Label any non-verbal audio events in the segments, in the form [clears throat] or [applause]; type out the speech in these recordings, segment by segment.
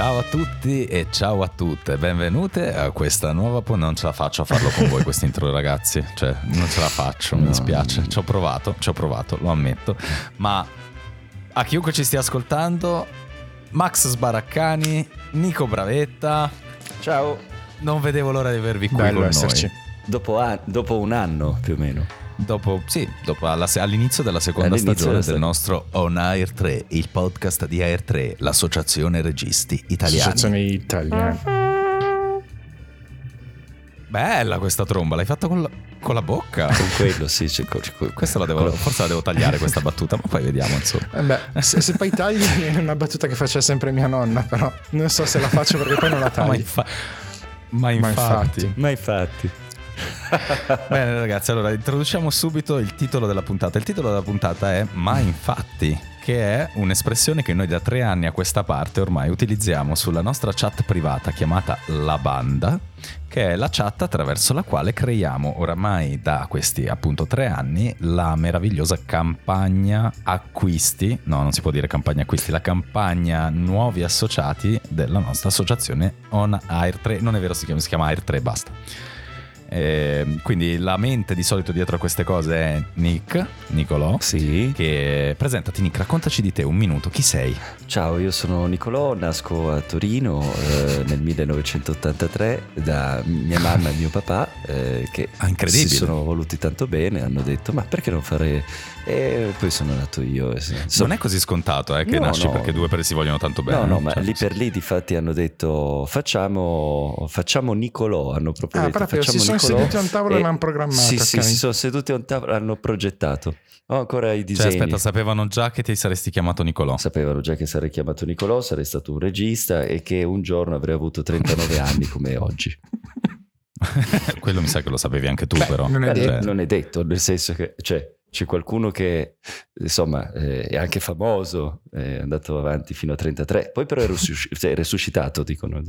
Ciao a tutti e ciao a tutte, benvenute a questa nuova... Po- non ce la faccio a farlo con voi questo intro ragazzi, cioè non ce la faccio, mi dispiace, ci ho provato, ci ho provato, lo ammetto, ma a chiunque ci stia ascoltando, Max Sbaraccani, Nico Bravetta, Ciao. non vedevo l'ora di avervi qui Bello con esserci. noi. Dopo, an- dopo un anno più o meno. Dopo, sì, dopo alla all'inizio della seconda All'inizio stagione della del nostro On Air 3, il podcast di Air 3, l'associazione registi italiani. Associazione italiana. Bella questa tromba, l'hai fatta con la, con la bocca. Con quello sì. c'è co- co- Questa la devo, forse la devo tagliare questa battuta, ma poi vediamo insomma. Eh beh, se, se poi tagli è una battuta che faceva sempre mia nonna, però non so se la faccio perché poi non la [laughs] Ma, tagli. infa- ma Ma infatti. infatti. Ma infatti. [laughs] Bene ragazzi, allora introduciamo subito il titolo della puntata. Il titolo della puntata è Ma infatti, che è un'espressione che noi da tre anni a questa parte ormai utilizziamo sulla nostra chat privata chiamata La Banda, che è la chat attraverso la quale creiamo oramai da questi appunto tre anni la meravigliosa campagna acquisti, no non si può dire campagna acquisti, la campagna nuovi associati della nostra associazione On Air 3, non è vero si chiama, si chiama Air 3, basta. Eh, quindi la mente di solito dietro a queste cose è Nick, Nicolò, Sì. che presentati Nick, raccontaci di te un minuto, chi sei? Ciao, io sono Nicolò, nasco a Torino eh, nel 1983 da mia mamma e mio papà eh, che Ah, incredibile. si sono voluti tanto bene, hanno detto ma perché non fare... E poi sono nato io. e. So- Non è così scontato eh, che No, nasci no. perché due per si vogliono tanto bene. No, no, ma Cioè, lì per lì difatti hanno detto facciamo, facciamo Nicolò, hanno proprio Ah, detto facciamo Nicolò seduti a un tavolo e l'hanno programmato, Sì, sì, si sono seduti a un tavolo, hanno progettato. Ho ancora i Cioè, disegni. aspetta, sapevano già che ti saresti chiamato Nicolò. Sapevano già che sarei chiamato Nicolò, sarei stato un regista e che un giorno avrei avuto 39 [laughs] anni come oggi. Quello mi sa che lo sapevi anche tu, Beh, però. non è Beh, Cioè, non è detto, nel senso che cioè, c'è qualcuno che insomma eh, è anche famoso, è andato avanti fino a 33, poi però è, resusci- [laughs] cioè, è resuscitato, dicono.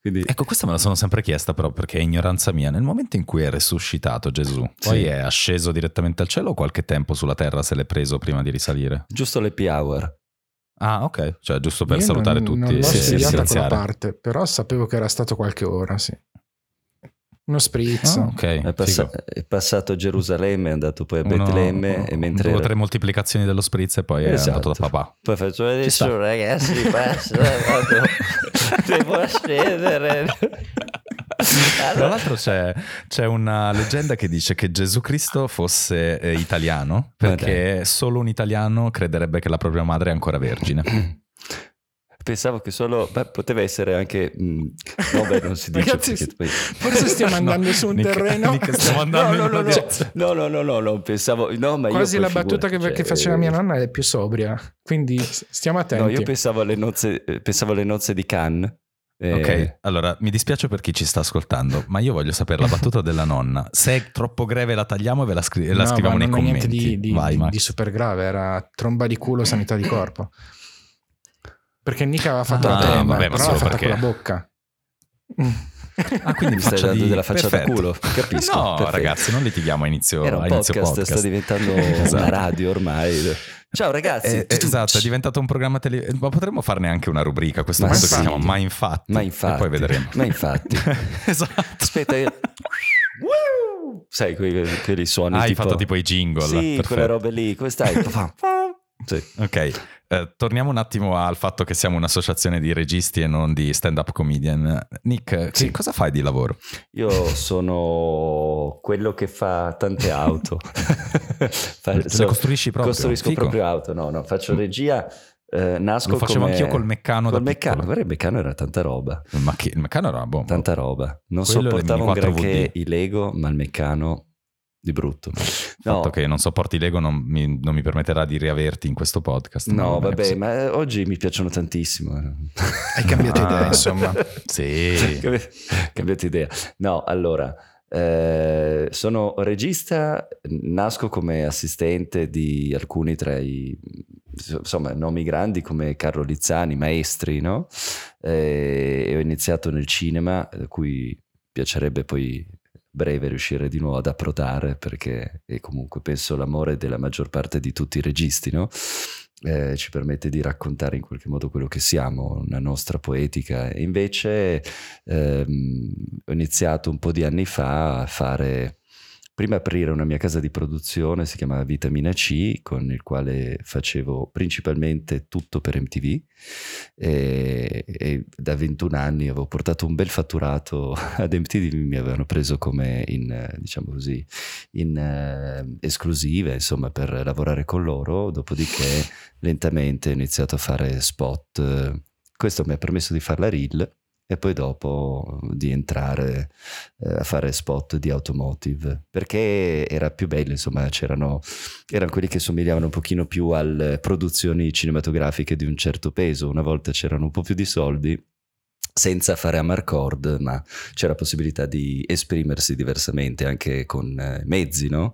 Quindi Ecco, questa me la sono sempre chiesta però perché è ignoranza mia. Nel momento in cui è resuscitato Gesù, poi Sì. è asceso direttamente al cielo o qualche tempo sulla terra se l'è preso prima di risalire? giusto l'happy hour. Ah, ok, cioè giusto per Io salutare non, tutti Non l'ho sì, sì, parte, però sapevo che era stato qualche ora, sì. Uno spritz. Ah, ok, È, figo. è passato a Gerusalemme, è andato poi a Uno- Betlemme e mentre due o tre moltiplicazioni dello spritz e poi è Esatto. andato da papà. Poi faccio sta. su ragazzi, passa, vado. [laughs] devo scendere. Tra l'altro c'è, c'è una leggenda che dice che Gesù Cristo fosse eh, italiano perché solo un italiano crederebbe che la propria madre è ancora vergine. [clears throat] Pensavo che solo, beh, poteva essere anche, mh, no beh non si dice Ragazzi, perché poi... Forse stiamo [laughs] andando su un Nick- terreno. Nick, stiamo andando no, no, no, no, no, no, no, no, pensavo, no, ma Quasi io la battuta che, figurati, che cioè, faceva mia nonna è più sobria, quindi stiamo attenti. No, io pensavo alle nozze, eh, pensavo alle nozze di Cannes. eh, Ok, allora mi dispiace per chi ci sta ascoltando, ma io voglio sapere la battuta della nonna. Se è troppo greve la tagliamo e ve la, scri- la No, scriviamo ma nei non è commenti. niente di, di- Vai, di- di super grave, era tromba di culo, sanità di corpo. Perché Nick aveva fatto Ah, la tromba, vabbè, ma però solo l'ha fatta perché- con la bocca. Ah, quindi [laughs] Mi stai dando di- della faccia da Perfetto. culo, capisco, [laughs] No, perfetto. ragazzi, non litighiamo a inizio, Era un a inizio podcast, podcast. sta diventando [laughs] Esatto. una radio ormai. Ciao ragazzi. Eh, esatto, è diventato un programma televisivo. Ma potremmo farne anche una rubrica a questo Ma punto che si chiama Ma infatti. Ma infatti. E poi vedremo. Ma infatti. esatto. Aspetta, io... Sai, quei, quelli suoni Ah, hai tipo... fatto tipo i jingle. Sì, Perfetto. quelle robe lì. Come stai? Fa- sì. Ok, eh, torniamo un attimo al fatto che siamo un'associazione di registi e non di stand-up comedian. Nick, Sì. cosa fai di lavoro? Io sono quello che fa tante auto. [laughs] Fa- so- costruisci proprio? Costruisco Figo. proprio auto, no, no, faccio regia. eh, nasco Lo facevo come- anch'io col meccano da Col meccano, piccolo. il meccano era tanta roba. Ma che, il meccano era una bomba. Tanta roba. Non Quello sopportavo un Mini 4VD. granché i Lego, ma il meccano di brutto. Il No, fatto che non sopporti Lego non mi, non mi permetterà di riaverti in questo podcast. no, vabbè, così. ma eh, oggi mi piacciono tantissimo. Hai cambiato Ah. idea, insomma. Sì. [laughs] Cambi- Cambiate idea. No, allora, eh, sono regista, nasco come assistente di alcuni tra i insomma, nomi grandi come Carlo Lizzani, maestri, no? Eh, e ho iniziato nel cinema, da cui piacerebbe poi breve riuscire di nuovo ad approdare perché è comunque penso l'amore della maggior parte di tutti i registi, no? eh, ci permette di raccontare in qualche modo quello che siamo, una nostra poetica. E invece ehm, ho iniziato un po' di anni fa a fare prima aprire una mia casa di produzione, si chiamava Vitamina C, con il quale facevo principalmente tutto per MTV e, e da 21 anni avevo portato un bel fatturato [laughs] ad MTV, mi avevano preso come in, diciamo così, in uh, esclusive, insomma, per lavorare con loro, dopodiché lentamente ho iniziato a fare spot. Questo mi ha permesso di fare la reel e poi dopo di entrare eh, a fare spot di automotive. Perché era più bello insomma c'erano erano quelli che somigliavano un pochino più alle produzioni cinematografiche di un certo peso. Una volta c'erano un po' più di soldi senza fare amarcord, ma c'era possibilità di esprimersi diversamente anche con eh, mezzi, no?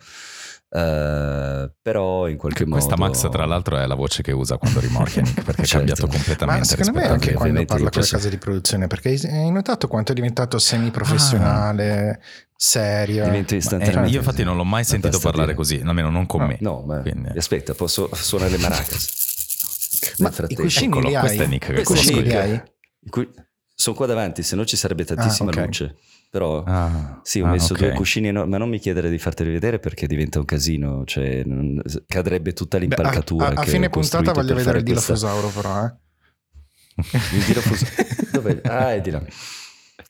Uh, però in qualche Questa modo Max tra l'altro è la voce che usa quando rimorchia Nick perché [laughs] Certo. è cambiato completamente Ma secondo me anche quando parla con le case di produzione, perché hai notato quanto è diventato semi-professionale, serio. divento Eh, istantaneamente. io infatti non l'ho mai Ma sentito parlare così, almeno non con No, me. No, ma Quindi- aspetta, posso suonare le maracas. Ma i cuscini Eccolo, li hai? questo è Nick che I cuscini li hai? I Sono qua davanti, se no ci sarebbe tantissima Ah, ok. luce. Però Ah, sì, ho ah, messo ok. due cuscini, enormi, ma non mi chiedere di farteli vedere perché diventa un casino, cioè non- cadrebbe tutta Beh, l'impalcatura. a, a, a che fine puntata voglio vedere il questa- dilofosauro però, eh. [laughs] Il dilofosauro. Ah, è di là.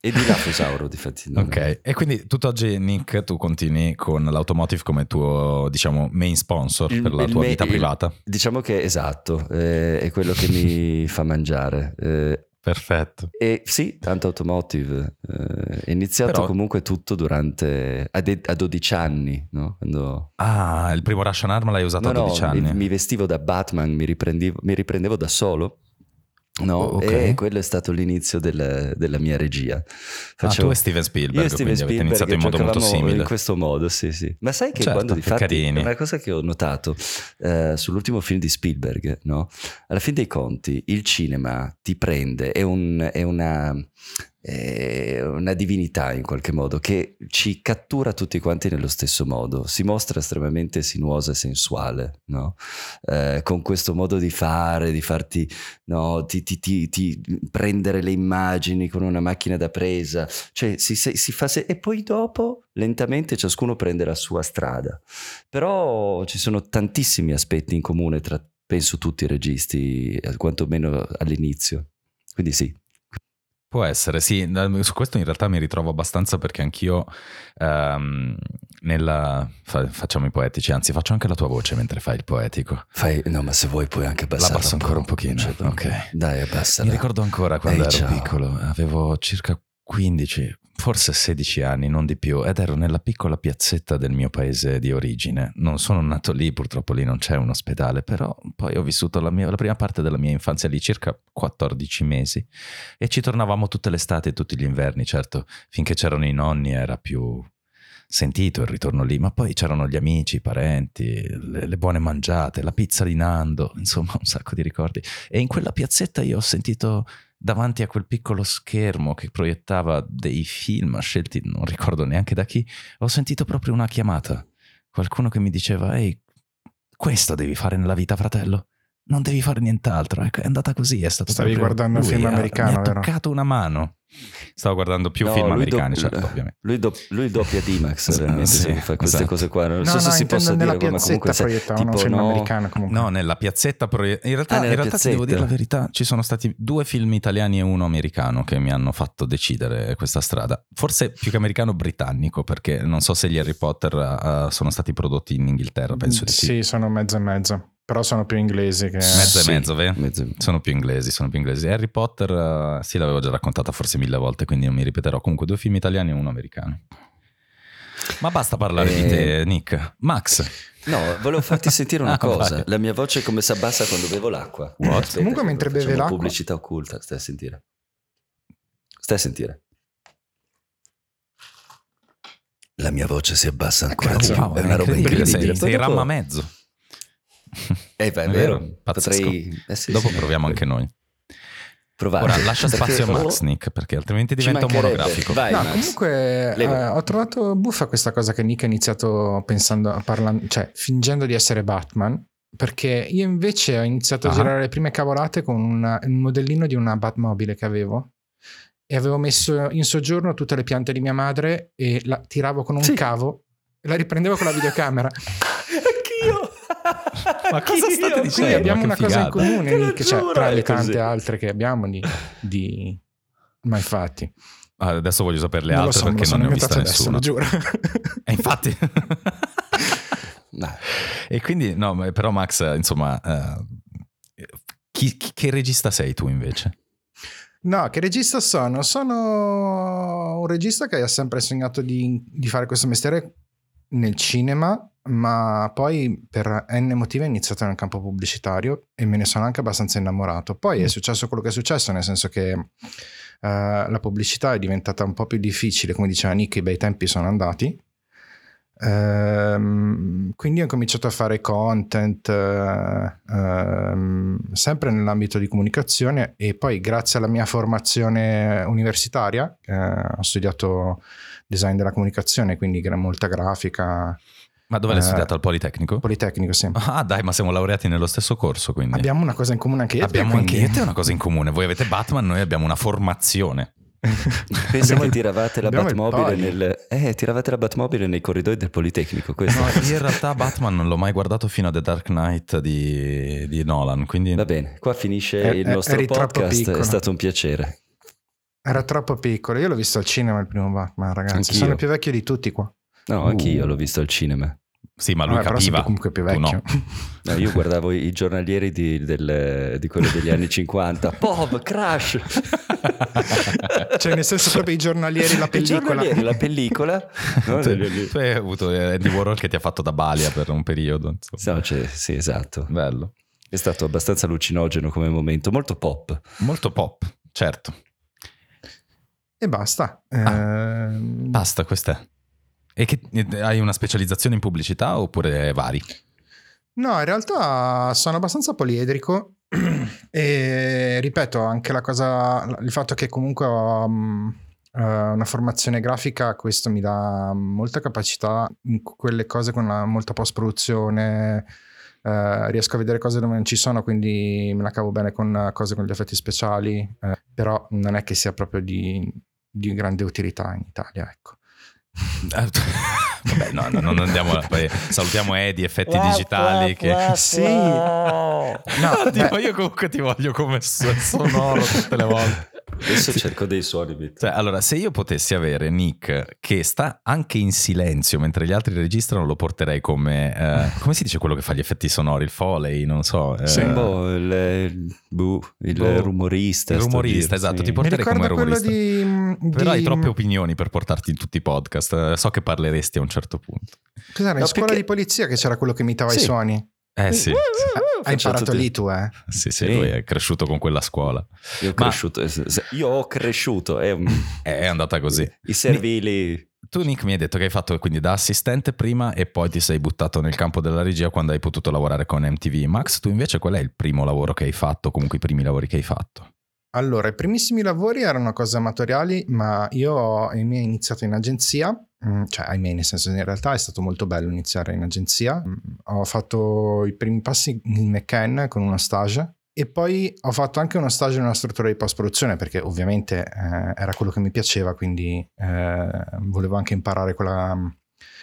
È di là Fosauro, difatti. non è- Ok, e quindi tutt'oggi Nick tu continui con l'automotive come tuo diciamo main sponsor Il- per la tua me- vita il- privata. Diciamo che esatto, eh, è quello che mi fa mangiare. Eh, Perfetto. E sì, tanto automotive. eh, è iniziato Però- comunque tutto durante a, de- a 12 anni, no? Quando Ah, il primo Russian Arm l'hai usato no, a 12 no, anni. mi, mi vestivo da Batman, mi riprendevo, mi riprendevo da solo. No, Oh, ok. e quello è stato l'inizio del- della mia regia. Ah, Facevo- tu e Steven Spielberg, io Steven quindi avete Spielberg iniziato in modo molto simile. in questo modo, sì, sì. Ma sai che Certo, quando di carini. una cosa che ho notato eh, sull'ultimo film di Spielberg, no? Alla fin dei conti, il cinema ti prende, è, un- è una, è una divinità in qualche modo che ci cattura tutti quanti nello stesso modo, si mostra estremamente sinuosa e sensuale, no? Eh, con questo modo di fare, di farti no, ti, ti- ti- ti prendere le immagini con una macchina da presa, cioè si, si- fa se- e poi dopo lentamente ciascuno prende la sua strada. Però ci sono tantissimi aspetti in comune tra penso tutti i registi, eh, quantomeno all'inizio. Quindi sì, Può essere, sì, su questo in realtà mi ritrovo abbastanza perché anch'io ehm, nella... fa- facciamo i poetici, anzi faccio anche la tua voce mentre fai il poetico. fai no, ma se vuoi puoi anche abbassare. abbasso ancora un pochino, ok. Dai, abbassa. Mi ricordo ancora quando Ehi, ero ciao. piccolo, avevo circa 15, forse 16 anni, non di più, ed ero nella piccola piazzetta del mio paese di origine. Non sono nato lì, purtroppo lì non c'è un ospedale, però poi ho vissuto la, mia- la prima parte della mia infanzia lì, circa 14 mesi, e ci tornavamo tutte le estati e tutti gli inverni, certo, finché c'erano i nonni era più sentito il ritorno lì, ma poi c'erano gli amici, i parenti, le, le buone mangiate, la pizza di Nando, insomma un sacco di ricordi. E in quella piazzetta io ho sentito davanti a quel piccolo schermo che proiettava dei film scelti, non ricordo neanche da chi, ho sentito proprio una chiamata. Qualcuno che mi diceva, ehi, questo devi fare nella vita, fratello. Non devi fare nient'altro. Ecco, è andata così. È stato Stavi guardando un film ha- americano, Mi ha vero? toccato una mano. Stavo guardando più No, film lui americani, do- certo, ovviamente. Lui, do- lui doppia D-Max, Sì, veramente, sì, se fa queste esatto. cose qua. Non No, so no, se si possa nella dire, ma comunque piazzetta proiettavano un tipo, film no, americano comunque. No, nella piazzetta proie- In realtà, Ah, in realtà ti devo dire la verità, ci sono stati due film italiani e uno americano che mi hanno fatto decidere questa strada. Forse più che americano britannico, perché non so se gli Harry Potter eh, sono stati prodotti in Inghilterra, penso di sì. Sì, sono mezzo e mezzo. Però sono più inglesi che... Mezzo Sì, e mezzo, vero? mezzo- Sono più inglesi, sono più inglesi. Harry Potter, eh, sì, l'avevo già raccontata forse mille volte, quindi non mi ripeterò. Comunque, due film italiani e uno americano. Ma basta parlare di Eh, te, Nick. Max, No, volevo farti [laughs] sentire una Ah, cosa. vai. La mia voce è come si abbassa quando bevo l'acqua. What? Aspetta, Comunque mentre beve l'acqua- pubblicità occulta, stai a sentire. Stai a sentire. La mia voce si abbassa ancora Cazzo, di più. wow, è una roba incredibile, incredibile. sei, sei ramma mezzo. Eh, beh, è È vero. vero, pazzesco. Potrei... eh, sì, Dopo sì, proviamo anche noi. Provate. Ora lascia Perché- spazio a Max, Nick, perché altrimenti diventa un monografico. Vai, No, Max. comunque eh, ho trovato buffa questa cosa che Nick ha iniziato pensando, parlando, cioè fingendo di essere Batman Perché io invece ho iniziato a Ah. girare le prime cavolate con una- un modellino di una Batmobile che avevo e avevo messo in soggiorno tutte le piante di mia madre e la tiravo con un Sì. cavo e la riprendevo con la videocamera. [laughs] Anch'io! Ma [laughs] cosa state Anch'io! dicendo? Abbiamo una cosa in figata. comune, Nick, cioè, tra le è così. tante altre che abbiamo di, di... ma infatti. Ah, adesso voglio sapere le non altre so, perché non ne ho vista adesso, nessuna. lo giuro. [laughs] E infatti. [laughs] No. e quindi, no, però Max, insomma, eh, chi- chi- che regista sei tu invece? No, che regista sono? Sono un regista che ha sempre sognato di, di fare questo mestiere nel cinema, ma poi per N motivi è iniziato nel campo pubblicitario e me ne sono anche abbastanza innamorato. Poi è successo quello che è successo, nel senso che eh, la pubblicità è diventata un po' più difficile, come diceva Nick, i bei tempi sono andati. Ehm, quindi ho cominciato a fare content eh, ehm, sempre nell'ambito di comunicazione e poi grazie alla mia formazione universitaria eh, ho studiato design della comunicazione quindi molta grafica Ma dove l'hai Eh, studiato? Al Politecnico? politecnico sì. Ah, dai, ma siamo laureati nello stesso corso, quindi. abbiamo una cosa in comune anche io te, Abbiamo anche io te una cosa in comune. Voi avete Batman, noi abbiamo una formazione. [laughs] Pensa che il- tiravate la abbiamo Batmobile nel... Eh, tiravate la Batmobile nei corridoi del Politecnico, questo. No, io in realtà Batman non l'ho mai guardato fino a The Dark Knight di, di Nolan, quindi Va bene, qua finisce Eh, il eh, nostro podcast, è stato un piacere. era troppo piccolo io l'ho visto al cinema il primo Batman ragazzi Anch'io. sono il più vecchio di tutti qua No, Uh. anch'io l'ho visto al cinema. Sì, ma lui Vabbè, capiva. comunque più Tu no. vecchio No, [laughs] io guardavo i giornalieri di, del- di quello degli anni 50. [laughs] Bob, Crash! [laughs] cioè nel senso proprio i giornalieri la I pellicola giornalieri, la pellicola. No, Tu, tu hai avuto eh, Andy Warhol che ti ha fatto da balia per un periodo. No, cioè, sì, esatto. Bello. È stato abbastanza allucinogeno come momento, molto pop. Molto pop, certo. e basta Ah. Ehm, Basta, questa è. E che hai una specializzazione in pubblicità oppure vari? No, in realtà sono abbastanza poliedrico [clears throat] e ripeto anche la cosa, il fatto che comunque ho eh, una formazione grafica, questo mi dà molta capacità in quelle cose con la, molta post produzione. riesco a vedere cose dove non ci sono, quindi me la cavo bene con cose con gli effetti speciali, eh, però non è che sia proprio di, di grande utilità in Italia, ecco. Vabbè, no, no, non andiamo. poi [laughs] salutiamo Edi, effetti digitali. Che... Sì, no, beh, io comunque ti voglio come so- sonoro tutte le volte. Adesso cerco dei suoni. Bit. Cioè, allora, se io potessi avere Nick che sta anche in silenzio mentre gli altri registrano, lo porterei come. eh, come si dice quello che fa gli effetti sonori? Il Foley, non so. eh, Sì. Boh, il, boh, il Boh. rumorista. Il rumorista, dire, esatto, sì. ti porterei come rumorista. di... Però di- hai troppe opinioni per portarti in tutti i podcast. eh, So che parleresti a un certo punto. Cos'era? In No, scuola perché- di polizia che c'era quello che imitava i Sì. suoni. Eh sì, Hai Faccio imparato lì tu, eh? sì, sì, Sì. lui è cresciuto con quella scuola. Io ho Ma- cresciuto, io ho cresciuto, è [laughs] È andata così. i servili. Tu, Nick, mi hai detto che hai fatto quindi da assistente prima e poi ti sei buttato nel campo della regia quando hai potuto lavorare con MTV. Max, tu invece qual è il primo lavoro che hai fatto, comunque i primi lavori che hai fatto? Allora, i primissimi lavori erano cose amatoriali, ma io ho iniziato in agenzia, mm, cioè ahimè, nel senso in realtà è stato molto bello iniziare in agenzia. Mm, Ho fatto i primi passi in McCann con uno stage e poi ho fatto anche uno stage in una struttura di post-produzione perché ovviamente eh, era quello che mi piaceva, quindi eh, volevo anche imparare quella-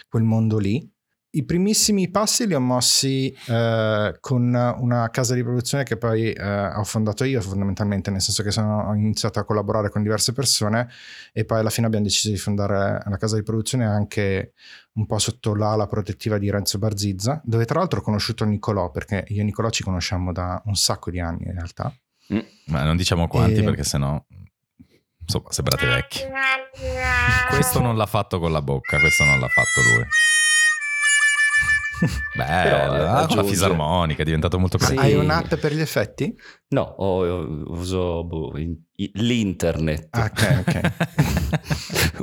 quel mondo lì. I primissimi passi li ho mossi eh, con una casa di produzione che poi eh, ho fondato io fondamentalmente, nel senso che sono, ho iniziato a collaborare con diverse persone e poi alla fine abbiamo deciso di fondare la casa di produzione anche un po' sotto l'ala protettiva di Renzo Barzizza, dove tra l'altro ho conosciuto Nicolò, perché io e Nicolò ci conosciamo da un sacco di anni in realtà. Ma non diciamo quanti E- perché sennò insomma sembrate vecchi. [laughs] Questo non l'ha fatto con la bocca, questo non l'ha fatto lui. Beh, [laughs] Però, eh, ah, con la fisarmonica è diventato molto Sì. carino. Hai un'app per gli effetti? No, ho- uso boh, in- i- l'internet. Ah, ok, ok.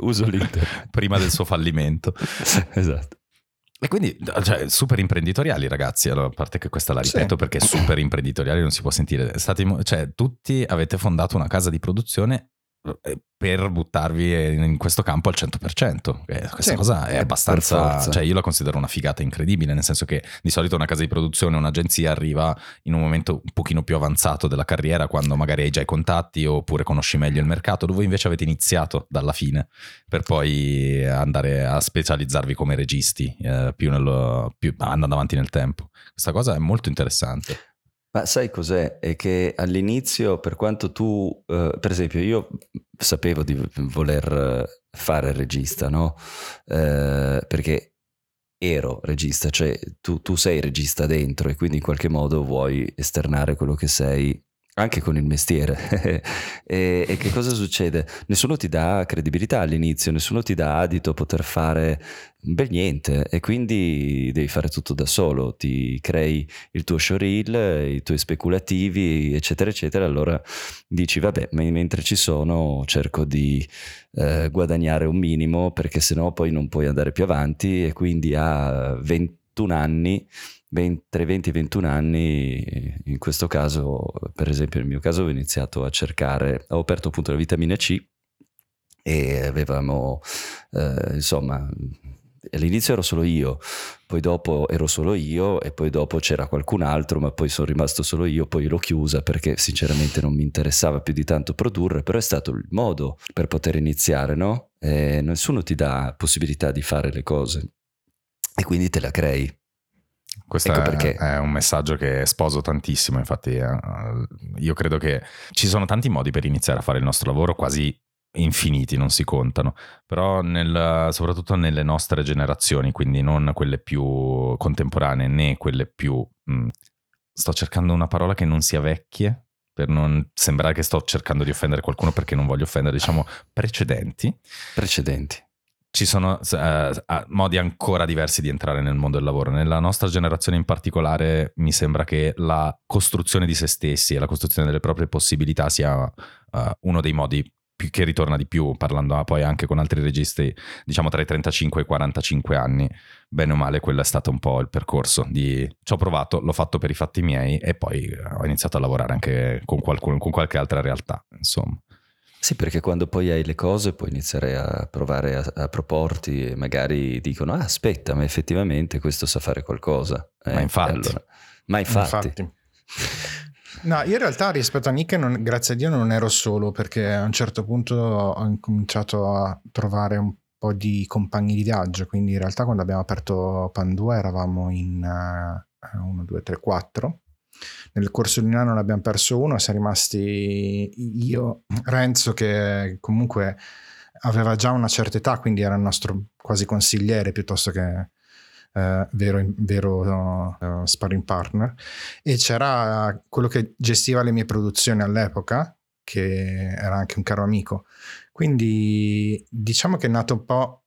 [laughs] uso l'internet. Prima del suo fallimento. [laughs] esatto. E quindi, cioè, super imprenditoriali, ragazzi. Allora, a parte che questa la Sì. ripeto perché super imprenditoriali non si può sentire. Stati cioè, tutti avete fondato una casa di produzione eh, per buttarvi in questo campo al 100%. Eh, questa Sì, cosa è eh, abbastanza, cioè io la considero una figata incredibile, nel senso che di solito una casa di produzione, un'agenzia arriva in un momento un pochino più avanzato della carriera, quando magari hai già i contatti oppure conosci meglio il mercato, voi invece avete iniziato dalla fine per poi andare a specializzarvi come registi eh, più nello, più, andando avanti nel tempo. Questa cosa è molto interessante. Ma sai cos'è? È che all'inizio, per quanto tu, eh, per esempio, io sapevo di voler fare regista, no? Eh, perché ero regista, cioè tu, tu sei regista dentro e quindi in qualche modo vuoi esternare quello che sei anche con il mestiere. [laughs] e, e che cosa succede? Nessuno ti dà credibilità all'inizio, nessuno ti dà adito a poter fare bel niente e quindi devi fare tutto da solo, ti crei il tuo showreel, i tuoi speculativi, eccetera, eccetera. Allora dici, vabbè, mentre ci sono cerco di eh, guadagnare un minimo perché sennò poi non puoi andare più avanti e quindi a 21 anni 20, tra i 20 e i 21 anni, in questo caso, per esempio nel mio caso ho iniziato a cercare, ho aperto appunto la vitamina C e avevamo, eh, insomma, all'inizio ero solo io, poi dopo ero solo io e poi dopo c'era qualcun altro, ma poi sono rimasto solo io, poi l'ho chiusa perché sinceramente non mi interessava più di tanto produrre, però è stato il modo per poter iniziare, no? E nessuno ti dà possibilità di fare le cose e quindi te la crei. Questo Ecco è, perché. è un messaggio che sposo tantissimo, infatti eh, io credo che ci sono tanti modi per iniziare a fare il nostro lavoro, quasi infiniti, non si contano, però nel, soprattutto nelle nostre generazioni, quindi non quelle più contemporanee né quelle più... Mh, sto cercando una parola che non sia vecchie, per non sembrare che sto cercando di offendere qualcuno perché non voglio offendere, diciamo, precedenti. Precedenti. Ci sono eh, modi ancora diversi di entrare nel mondo del lavoro. Nella nostra generazione in particolare mi sembra che la costruzione di se stessi e la costruzione delle proprie possibilità sia uh, uno dei modi che ritorna di più, parlando poi anche con altri registi, diciamo tra i 35 e i 45 anni, bene o male quello è stato un po' il percorso di ci ho provato, l'ho fatto per i fatti miei e poi ho iniziato a lavorare anche con, qualcuno, con qualche altra realtà, insomma. Sì, perché quando poi hai le cose puoi iniziare a provare a, a proporti e magari dicono, ah, aspetta, ma effettivamente questo sa fare qualcosa. Eh, ma infatti. Allora, ma infatti. infatti. [laughs] No, io in realtà rispetto a Nick, non, grazie a Dio, non ero solo perché a un certo punto ho cominciato a trovare un po' di compagni di viaggio. Quindi in realtà quando abbiamo aperto Pandua eravamo in 1, 2, 3, 4. Nel corso di un anno ne abbiamo perso uno, siamo rimasti io, Renzo, che comunque aveva già una certa età, quindi era il nostro quasi consigliere piuttosto che Uh, vero, vero uh, sparring partner. E c'era quello che gestiva le mie produzioni all'epoca che era anche un caro amico. Quindi diciamo che è nato un po'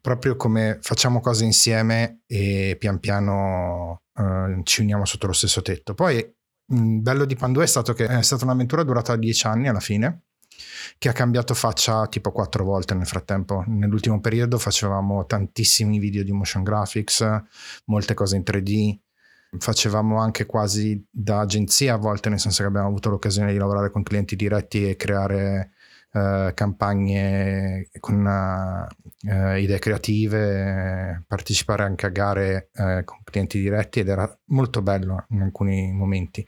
proprio come facciamo cose insieme e pian piano uh, ci uniamo sotto lo stesso tetto poi il bello di Pandua è stato che è stata un'avventura durata dieci anni alla fine che ha cambiato faccia tipo quattro volte nel frattempo. Nell'ultimo periodo facevamo tantissimi video di motion graphics, molte cose in 3D, facevamo anche quasi da agenzia a volte, nel senso che abbiamo avuto l'occasione di lavorare con clienti diretti e creare uh, campagne con uh, idee creative, partecipare anche a gare uh, con clienti diretti ed era molto bello in alcuni momenti.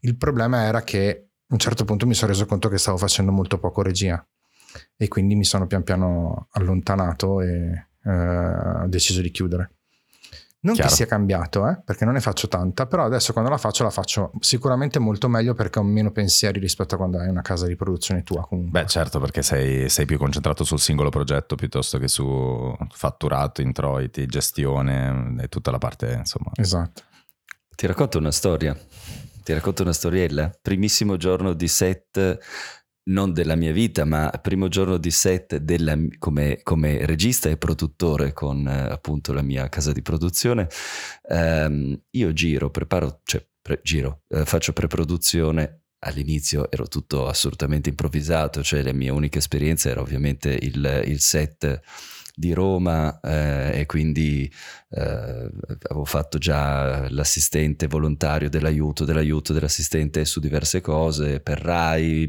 Il problema era che a un certo punto mi sono reso conto che stavo facendo molto poco regia e quindi mi sono pian piano allontanato e eh, ho deciso di chiudere. Non Chiaro. che sia cambiato, eh, perché non ne faccio tanta, però adesso quando la faccio la faccio sicuramente molto meglio perché ho meno pensieri rispetto a quando hai una casa di produzione tua comunque. Beh certo perché sei, sei più concentrato sul singolo progetto piuttosto che su fatturato, introiti, gestione e tutta la parte insomma. Esatto. Ti racconto una storia ti racconto una storiella. Primissimo giorno di set, non della mia vita, ma primo giorno di set della, come, come, regista e produttore con eh, appunto la mia casa di produzione. Um, io giro, preparo, cioè pre, giro, eh, faccio pre-produzione. All'inizio ero tutto assolutamente improvvisato, cioè la mia unica esperienza era ovviamente il, il set di Roma eh, e quindi eh, avevo fatto già l'assistente volontario dell'aiuto, dell'aiuto dell'assistente su diverse cose, per Rai,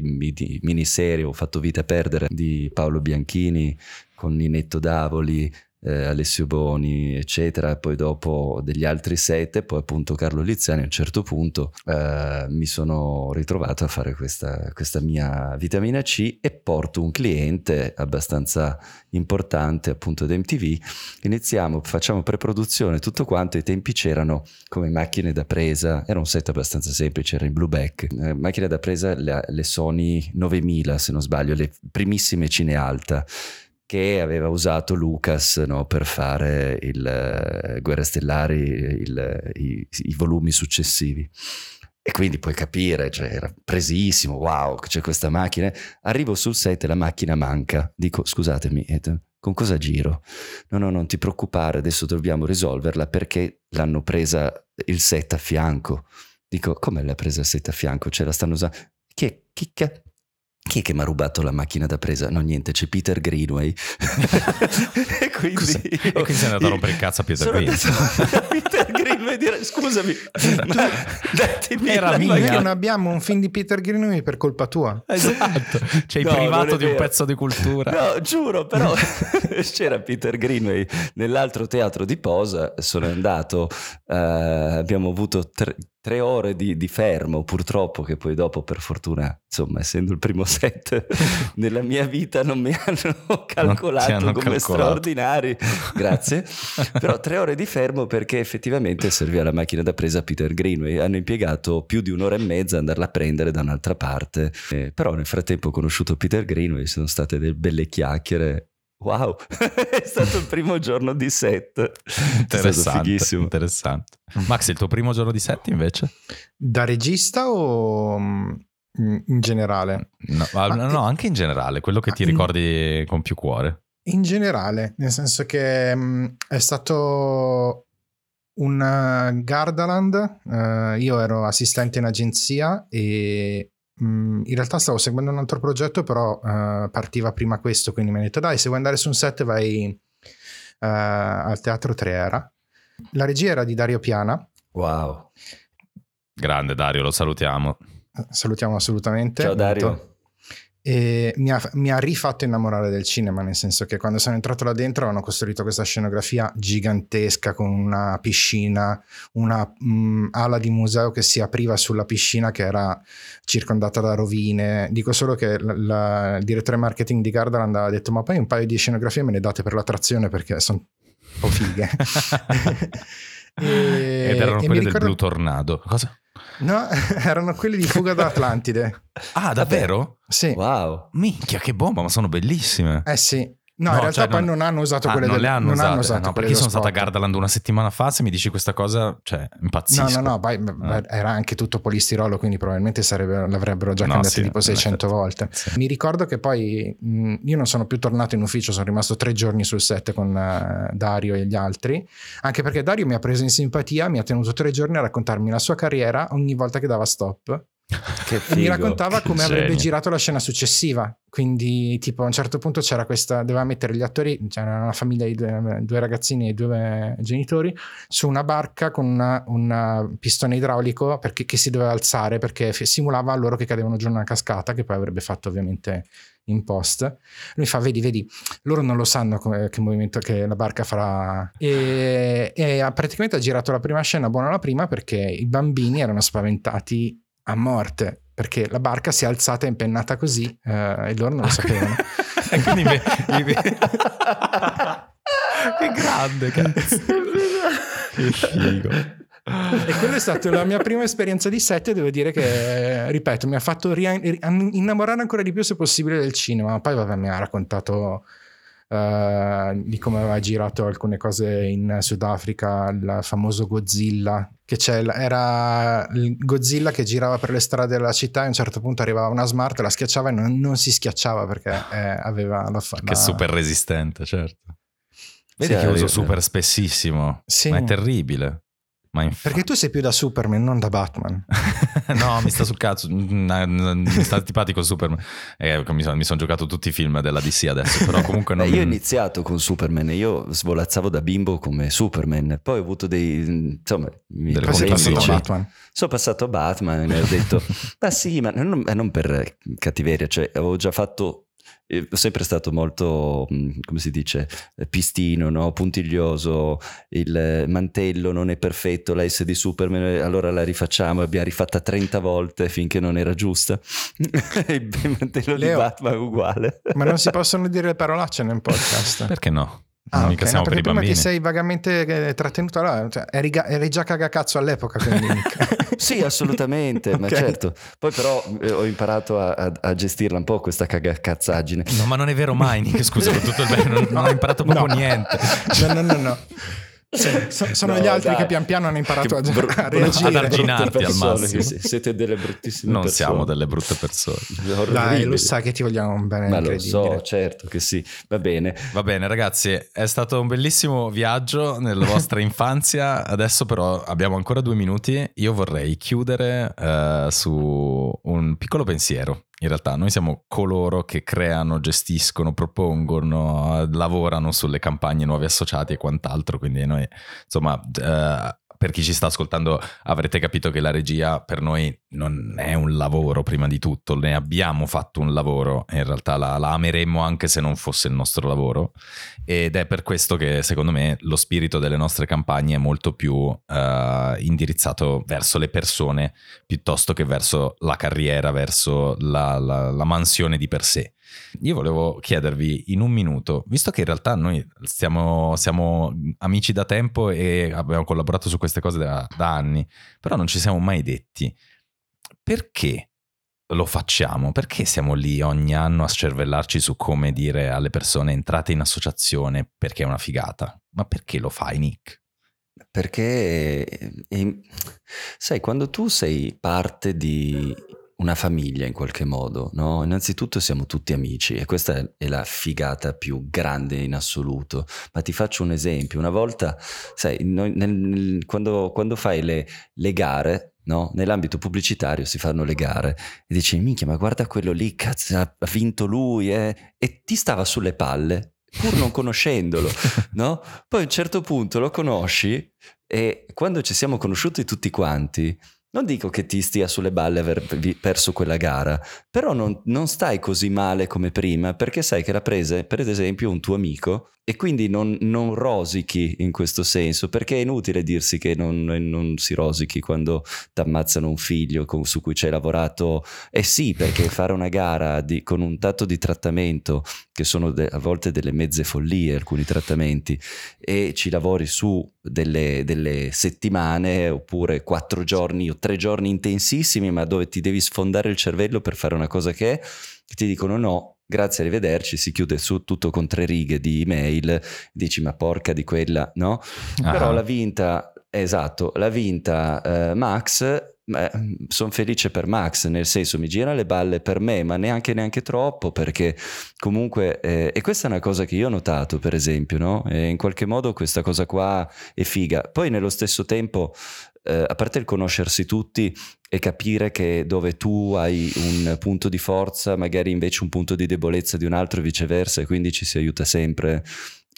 miniserie, ho fatto Vita Perdere di Paolo Bianchini con Ninetto Davoli, eh, Alessio Boni, eccetera, e poi dopo degli altri sette, poi appunto Carlo Liziani, a un certo punto eh, mi sono ritrovato a fare questa, questa, mia vitamina C e porto un cliente abbastanza importante appunto da MTV, iniziamo, facciamo pre-produzione, tutto quanto, i tempi c'erano come macchine da presa, era un set abbastanza semplice, era in blueback, eh, macchine da presa le, le Sony 9000 se non sbaglio, le primissime cine alta che aveva usato Lucas no, per fare il uh, Guerre Stellari, il, i, i, volumi successivi. E quindi puoi capire, cioè era presissimo, wow, c'è questa macchina. Arrivo sul set e la macchina manca. Dico, scusatemi, con cosa giro? No, no, non ti preoccupare, adesso dobbiamo risolverla perché l'hanno presa il set a fianco. Dico, come l'ha presa il set a fianco? Ce la stanno usando? Chi, chi è che mi ha rubato la macchina da presa? No, niente, c'è Peter Greenway. [laughs] [laughs] e quindi, Così, e quindi sei andato a rompere il cazzo a Peter Greenway. Peter Greenway dire, scusami, [laughs] ma datemi Era mia. non abbiamo un film di Peter Greenway per colpa tua. Esatto, c'hai no, privato di un pezzo di cultura. No, giuro, però [laughs] c'era Peter Greenway nell'altro teatro di posa, sono andato, uh, abbiamo avuto tre, tre ore di, di, fermo, purtroppo, che poi dopo, per fortuna, insomma, essendo il primo set [laughs] nella mia vita, non mi hanno calcolato hanno come calcolato. straordinari. Grazie. Però tre ore di fermo perché effettivamente serviva la macchina da presa a Peter Greenway. Hanno impiegato più di un'ora e mezza ad andarla a prendere da un'altra parte. Eh, però nel frattempo ho conosciuto Peter Greenway, sono state delle belle chiacchiere Wow, [laughs] è stato il primo giorno di set. Interessante, interessante. Max, il tuo primo giorno di set invece? Da regista o mm, in generale? No, no, no anche in generale, quello che ti ricordi con più cuore. In generale, nel senso che um, è stato un uh, Gardaland, uh, io ero assistente in agenzia e Mm, in realtà stavo seguendo un altro progetto, però uh, partiva prima questo, quindi mi ha detto dai, se vuoi andare su un set vai uh, al Teatro Treera. La regia era di Dario Piana. Wow. Grande Dario, lo salutiamo. Salutiamo assolutamente. Ciao Dario e mi ha, mi ha, rifatto innamorare del cinema, nel senso che quando sono entrato là dentro hanno costruito questa scenografia gigantesca con una piscina, una mh, mm, ala di museo che si apriva sulla piscina che era circondata da rovine. Dico solo che la, la, il direttore marketing di Gardaland ha detto ma poi un paio di scenografie me ne date per l'attrazione perché sono un po' fighe. [laughs] [laughs] e, Ed erano quelle ricordo... del Blu Tornado. Cosa? No, [laughs] erano quelli di Fuga da Atlantide. ah, davvero? Sì. Wow. Minchia, che bomba, ma sono bellissime. Eh sì. No, no, in realtà cioè poi non, non, hanno usato ah, quelle non del, le hanno non usate, hanno usato no, perché io sono stata a Gardaland una settimana fa se mi dici questa cosa cioè impazzisco no no no poi, eh. era anche tutto polistirolo quindi probabilmente sarebbe, l'avrebbero già no, cambiato sì, tipo 600 volte sì. mi ricordo che poi mh, io non sono più tornato in ufficio sono rimasto tre giorni sul set con uh, Dario e gli altri anche perché Dario mi ha preso in simpatia mi ha tenuto tre giorni a raccontarmi la sua carriera ogni volta che dava stop [laughs] mi raccontava come genio. avrebbe girato la scena successiva. Quindi, tipo, a un certo punto c'era questa, doveva mettere gli attori, c'era una famiglia di due, due ragazzini e due genitori, su una barca con una pistone idraulico perché, che si doveva alzare perché simulava loro che cadevano giù in una cascata, che poi avrebbe fatto ovviamente in post. Lui fa: Vedi, vedi, loro non lo sanno come, che movimento che la barca farà. E, e ha praticamente ha girato la prima scena buona la prima perché i bambini erano spaventati a morte perché la barca si è alzata e impennata così eh, e loro non lo [laughs] sapevano. e quindi mi, mi, mi... [laughs] che grande cazzo. che figo. E quella è stata la mia prima esperienza di set e devo dire che, ripeto, mi ha fatto ria- innamorare ancora di più se possibile del cinema. Poi vabbè, mi ha raccontato uh, di come aveva girato alcune cose in Sudafrica, il famoso Godzilla, che era il Godzilla che girava per le strade della città e a un certo punto arrivava una smart, la schiacciava e non, non si schiacciava perché eh, aveva la... Che è super resistente, certo. Vedi sì, che uso super spessissimo, sì. ma è terribile. Ma infatti... Perché tu sei più da Superman, non da Batman. [laughs] no, mi sta sul cazzo. Mi sta antipatico Superman. Eh, mi sono son giocato tutti i film della DC adesso. Però [laughs] comunque non... Beh, io ho iniziato con Superman e io svolazzavo da bimbo come Superman. Poi ho avuto dei. Insomma, mi poi sei passato a Batman. Sono passato a Batman e ho detto: [laughs] Ma sì, ma non, non per cattiveria. Cioè, avevo già fatto ho sempre stato molto, mm, come si dice, pistino, no? puntiglioso, il mantello non è perfetto, la S di Superman, allora la rifacciamo, l'abbiamo rifatta 30 volte finché non era giusta. [laughs] il mantello Leo, di Batman è uguale. ma non si possono dire parolacce nel podcast? Perché no? Ah, mica okay, siamo no, per i prima ti sei vagamente eh, trattenuto allora, cioè, eri, eri, già cagacazzo all'epoca [laughs] sì assolutamente okay. ma certo. Poi però eh, ho imparato a, a, a, gestirla un po' questa cagacazzaggine. No ma non è vero mai Nick scusa tutto il bene non, non ho imparato proprio no. niente. [laughs] No no no no sì, [laughs] sono no, gli altri dai. che pian piano hanno imparato a, br- a reagire ad arginarti al massimo. siete delle bruttissime non persone. siamo delle brutte persone. Dai lo sai che ti vogliamo un bene ma lo so certo che sì. Va bene. Va bene ragazzi è stato un bellissimo viaggio nella vostra [laughs] infanzia. Adesso però abbiamo ancora due minuti. Io vorrei chiudere uh, su un piccolo pensiero in realtà noi siamo coloro che creano, gestiscono, propongono, lavorano sulle campagne nuovi associati e quant'altro, quindi noi insomma eh, per chi ci sta ascoltando avrete capito che la regia per noi non è un lavoro prima di tutto, ne abbiamo fatto un lavoro, in realtà la, la ameremmo anche se non fosse il nostro lavoro ed è per questo che secondo me lo spirito delle nostre campagne è molto più uh, indirizzato verso le persone piuttosto che verso la carriera, verso la, la, la mansione di per sé. Io volevo chiedervi in un minuto, visto che in realtà noi stiamo, siamo amici da tempo e abbiamo collaborato su queste cose da, da anni, però non ci siamo mai detti perché lo facciamo? Perché siamo lì ogni anno a scervellarci su come dire alle persone entrate in associazione perché è una figata? Ma perché lo fai, Nick? Perché, eh, sai, quando tu sei parte di una famiglia in qualche modo, no? Innanzitutto siamo tutti amici e questa è la figata più grande in assoluto. Ma ti faccio un esempio. Una volta, sai, nel, nel, quando, quando, fai le, le gare, no? Nell'ambito pubblicitario si fanno le gare e dici, minchia, ma guarda quello lì, cazzo, ha vinto lui, eh? E ti stava sulle palle, pur non conoscendolo, [laughs] no? Poi a un certo punto lo conosci e quando ci siamo conosciuti tutti quanti, non dico che ti stia sulle balle aver perso quella gara, però non, non, stai così male come prima perché sai che l'ha presa, per esempio, un tuo amico e quindi non, non rosichi in questo senso, perché è inutile dirsi che non, non si rosichi quando ti ammazzano un figlio con, su cui ci hai lavorato. Eh sì, perché fare una gara di, con un tatto di trattamento, che sono de, a volte delle mezze follie alcuni trattamenti, e ci lavori su delle, delle settimane oppure quattro giorni o tre giorni intensissimi, ma dove ti devi sfondare il cervello per fare una cosa che è, ti dicono no, grazie, arrivederci, si chiude su tutto con tre righe di email, dici ma porca di quella, no? Ah. Però l'ha vinta, esatto, l'ha vinta uh, Max, sono felice per Max, nel senso mi gira le balle per me, ma neanche, neanche troppo, perché comunque, eh, e questa è una cosa che io ho notato, per esempio, no? E in qualche modo questa cosa qua è figa. Poi nello stesso tempo, eh, a parte il conoscersi tutti, e capire che dove tu hai un punto di forza, magari invece un punto di debolezza di un altro e viceversa, e quindi ci si aiuta sempre.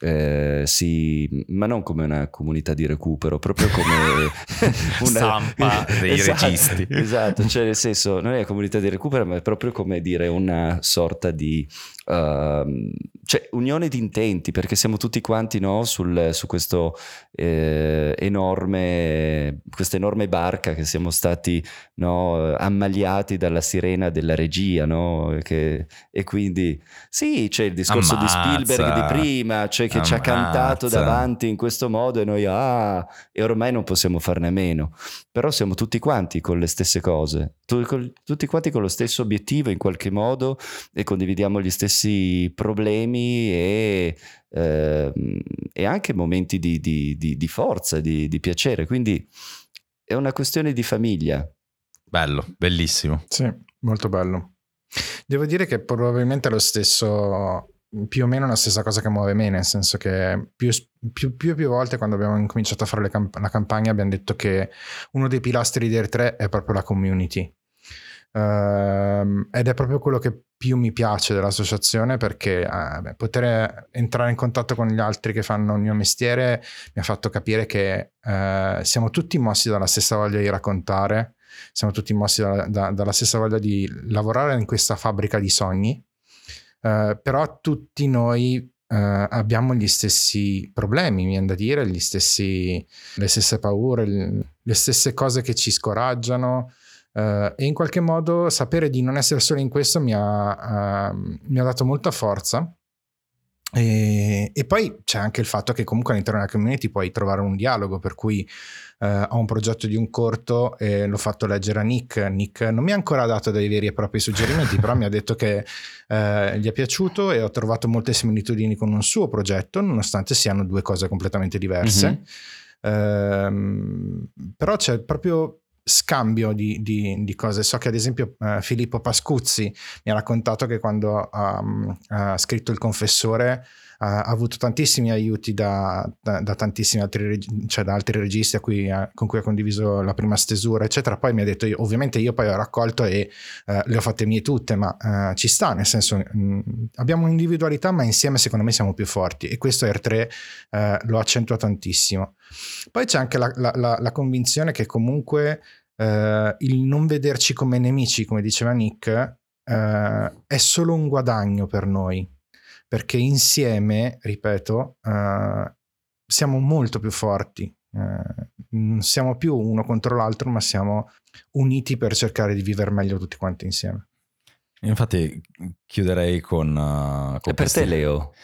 Eh, sì, ma non come una comunità di recupero, proprio come [laughs] una stampa dei esatto, registi. Esatto, cioè nel senso, non è una comunità di recupero, ma è proprio come dire una sorta di uh, cioè, unione di intenti, perché siamo tutti quanti no, sul, su questo eh, enorme, questa enorme barca che siamo stati no, ammaliati dalla sirena della regia, no? che, e quindi sì, c'è il discorso Ammazza. di Spielberg di prima, cioè che Ammazza. ci ha cantato davanti in questo modo e noi ah, e ormai non possiamo farne a meno, però siamo tutti quanti con le stesse cose, tutti quanti con lo stesso obiettivo in qualche modo e condividiamo gli stessi problemi e, eh, e anche momenti di, di, di, di forza, di, piacere. Quindi è una questione di famiglia. Bello, bellissimo. Sì, molto bello. Devo dire che probabilmente lo stesso più o meno la stessa cosa che muove me, nel senso che più, più, più più volte quando abbiamo incominciato a fare camp- la campagna abbiamo detto che uno dei pilastri di R3 è proprio la community. Uh, ed è proprio quello che più mi piace dell'associazione perché uh, beh, poter entrare in contatto con gli altri che fanno il mio mestiere mi ha fatto capire che uh, siamo tutti mossi dalla stessa voglia di raccontare, siamo tutti mossi da, da, dalla stessa voglia di lavorare in questa fabbrica di sogni Uh, però tutti noi uh, abbiamo gli stessi problemi, mi viene da dire, stessi, le stesse paure, le stesse cose che ci scoraggiano. Uh, e in qualche modo sapere di non essere solo in questo mi ha, mi ha dato molta forza e, e, poi c'è anche il fatto che comunque all'interno della community puoi trovare un dialogo, per cui eh, ho un progetto di un corto e l'ho fatto leggere a Nick. Nick non mi ha ancora dato dei veri e propri suggerimenti, però mi ha detto che eh, gli è piaciuto e ho trovato molte similitudini con un suo progetto, nonostante siano due cose completamente diverse. Mm-hmm. Eh, però c'è proprio scambio di, di, di, cose. So che ad esempio uh, Filippo Pascuzzi mi ha raccontato che quando um, ha scritto il confessore ha avuto tantissimi aiuti da, da, da tantissimi altri, cioè da altri registi cui, con cui ha condiviso la prima stesura, eccetera. Poi mi ha detto, io, ovviamente io poi ho raccolto e eh, le ho fatte mie tutte, ma ci sta, nel senso mh, abbiamo un'individualità, ma insieme secondo me siamo più forti e questo R3 lo accentua tantissimo. Poi c'è anche la, la, la, la convinzione che comunque eh, il non vederci come nemici, come diceva Nick, eh, è solo un guadagno per noi, perché insieme, ripeto, eh, siamo molto più forti. Eh, non siamo più uno contro l'altro, ma siamo uniti per cercare di vivere meglio tutti quanti insieme. Infatti chiuderei con... Uh, con e per questi... te Leo?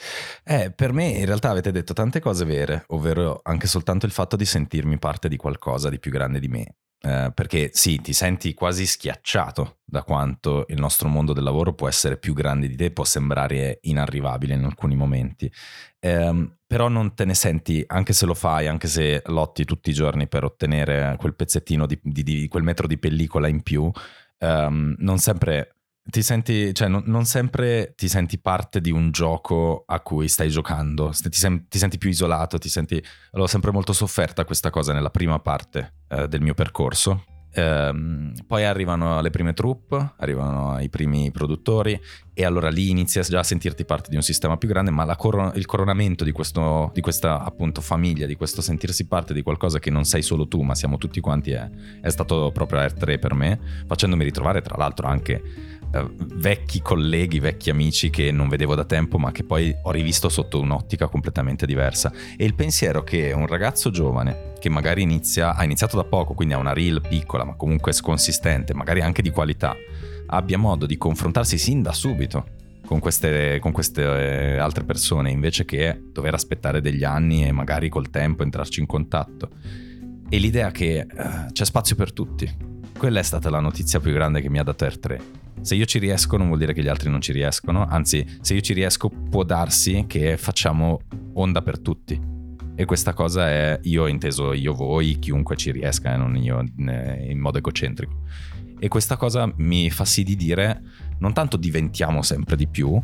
Eh, per me in realtà avete detto tante cose vere, ovvero anche soltanto il fatto di sentirmi parte di qualcosa di più grande di me. Eh, perché sì, ti senti quasi schiacciato da quanto il nostro mondo del lavoro può essere più grande di te, può sembrare inarrivabile in alcuni momenti. Eh, però non te ne senti, anche se lo fai, anche se lotti tutti i giorni per ottenere quel pezzettino di, di, di quel metro di pellicola in più, ehm, non sempre ti senti, cioè, non, non, sempre ti senti parte di un gioco a cui stai giocando, ti, sem- ti senti più isolato, ti senti... L'ho sempre molto sofferta questa cosa nella prima parte eh, del mio percorso. Ehm, poi arrivano le prime troupe, arrivano i primi produttori e allora lì inizi già a sentirti parte di un sistema più grande, ma cor- il coronamento di, questo, di, questa appunto famiglia, di questo sentirsi parte di qualcosa che non sei solo tu, ma siamo tutti quanti, è, è stato proprio R3 per me, facendomi ritrovare tra l'altro anche vecchi colleghi, vecchi amici che non vedevo da tempo, ma che poi ho rivisto sotto un'ottica completamente diversa. E il pensiero che un ragazzo giovane, che magari inizia, ha iniziato da poco, quindi ha una reel piccola, ma comunque consistente, magari anche di qualità, abbia modo di confrontarsi sin da subito con queste, con queste eh, altre persone, invece che dover aspettare degli anni e magari col tempo entrarci in contatto. E l'idea che eh, c'è spazio per tutti. Quella è stata la notizia più grande che mi ha dato R3 se io ci riesco non vuol dire che gli altri non ci riescono, anzi se io ci riesco può darsi che facciamo onda per tutti. E questa cosa è, io inteso io, voi, chiunque ci riesca, eh, non io in modo egocentrico. E questa cosa mi fa sì di dire, non tanto diventiamo sempre di più,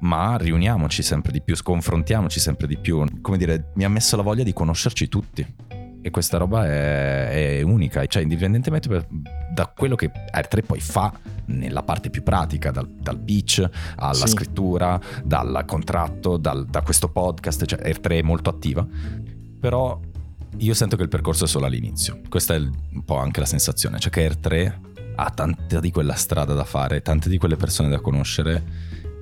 ma riuniamoci sempre di più, sconfrontiamoci sempre di più. Come dire, mi ha messo la voglia di conoscerci tutti e questa roba è, è unica, cioè indipendentemente per, da quello che R3 poi fa nella parte più pratica, dal, dal pitch alla sì. scrittura, dal contratto, dal, da questo podcast, cioè R3 è molto attiva, però io sento che il percorso è solo all'inizio, questa è un po' anche la sensazione, cioè che R3 ha tanta di quella strada da fare, tante di quelle persone da conoscere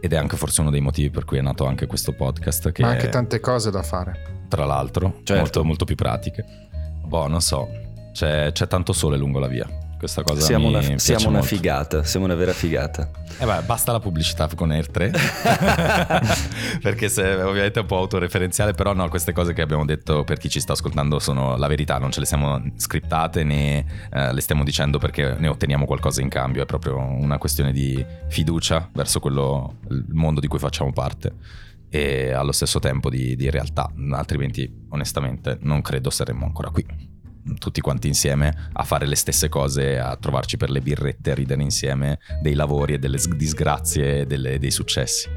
ed è anche forse uno dei motivi per cui è nato anche questo podcast. Che Ma anche tante cose da fare. Tra l'altro, certo. molto, molto più pratiche. Boh, non so. C'è, c'è tanto sole lungo la via. Questa cosa siamo mi una, siamo una figata, siamo una vera figata. Eh beh, basta la pubblicità con Air 3. [laughs] Perché se, ovviamente è un po' autoreferenziale, però no, queste cose che abbiamo detto per chi ci sta ascoltando sono la verità, non ce le siamo scriptate né eh, le stiamo dicendo perché ne otteniamo qualcosa in cambio, è proprio una questione di fiducia verso quello, il mondo di cui facciamo parte e allo stesso tempo di, di realtà, altrimenti onestamente non credo saremmo ancora qui tutti quanti insieme a fare le stesse cose, a trovarci per le birrette, a ridere insieme dei lavori e delle disgrazie e delle, dei successi.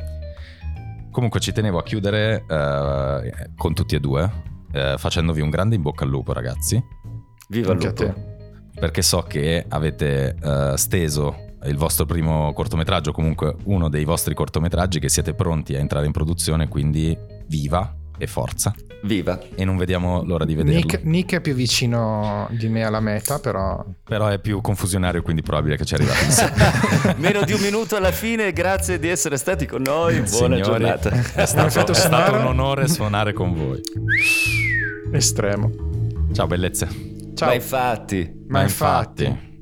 Comunque ci tenevo a chiudere eh, con tutti e due, eh, facendovi un grande in bocca al lupo, ragazzi. Viva il Anche a lupo. te. perché so che avete eh, steso il vostro primo cortometraggio, comunque uno dei vostri cortometraggi che siete pronti a entrare in produzione, quindi viva e forza. Viva. E non vediamo l'ora di vederlo. Nick, Nick è più vicino di me alla meta, però Però è più confusionario, quindi probabile che ci arrivi. [laughs] [laughs] Meno di un minuto alla fine, grazie di essere stati con noi. Buona Signori, giornata. È stato, è stato un onore suonare con voi. estremo. Ciao bellezze. Ciao. Ma infatti. Ma infatti.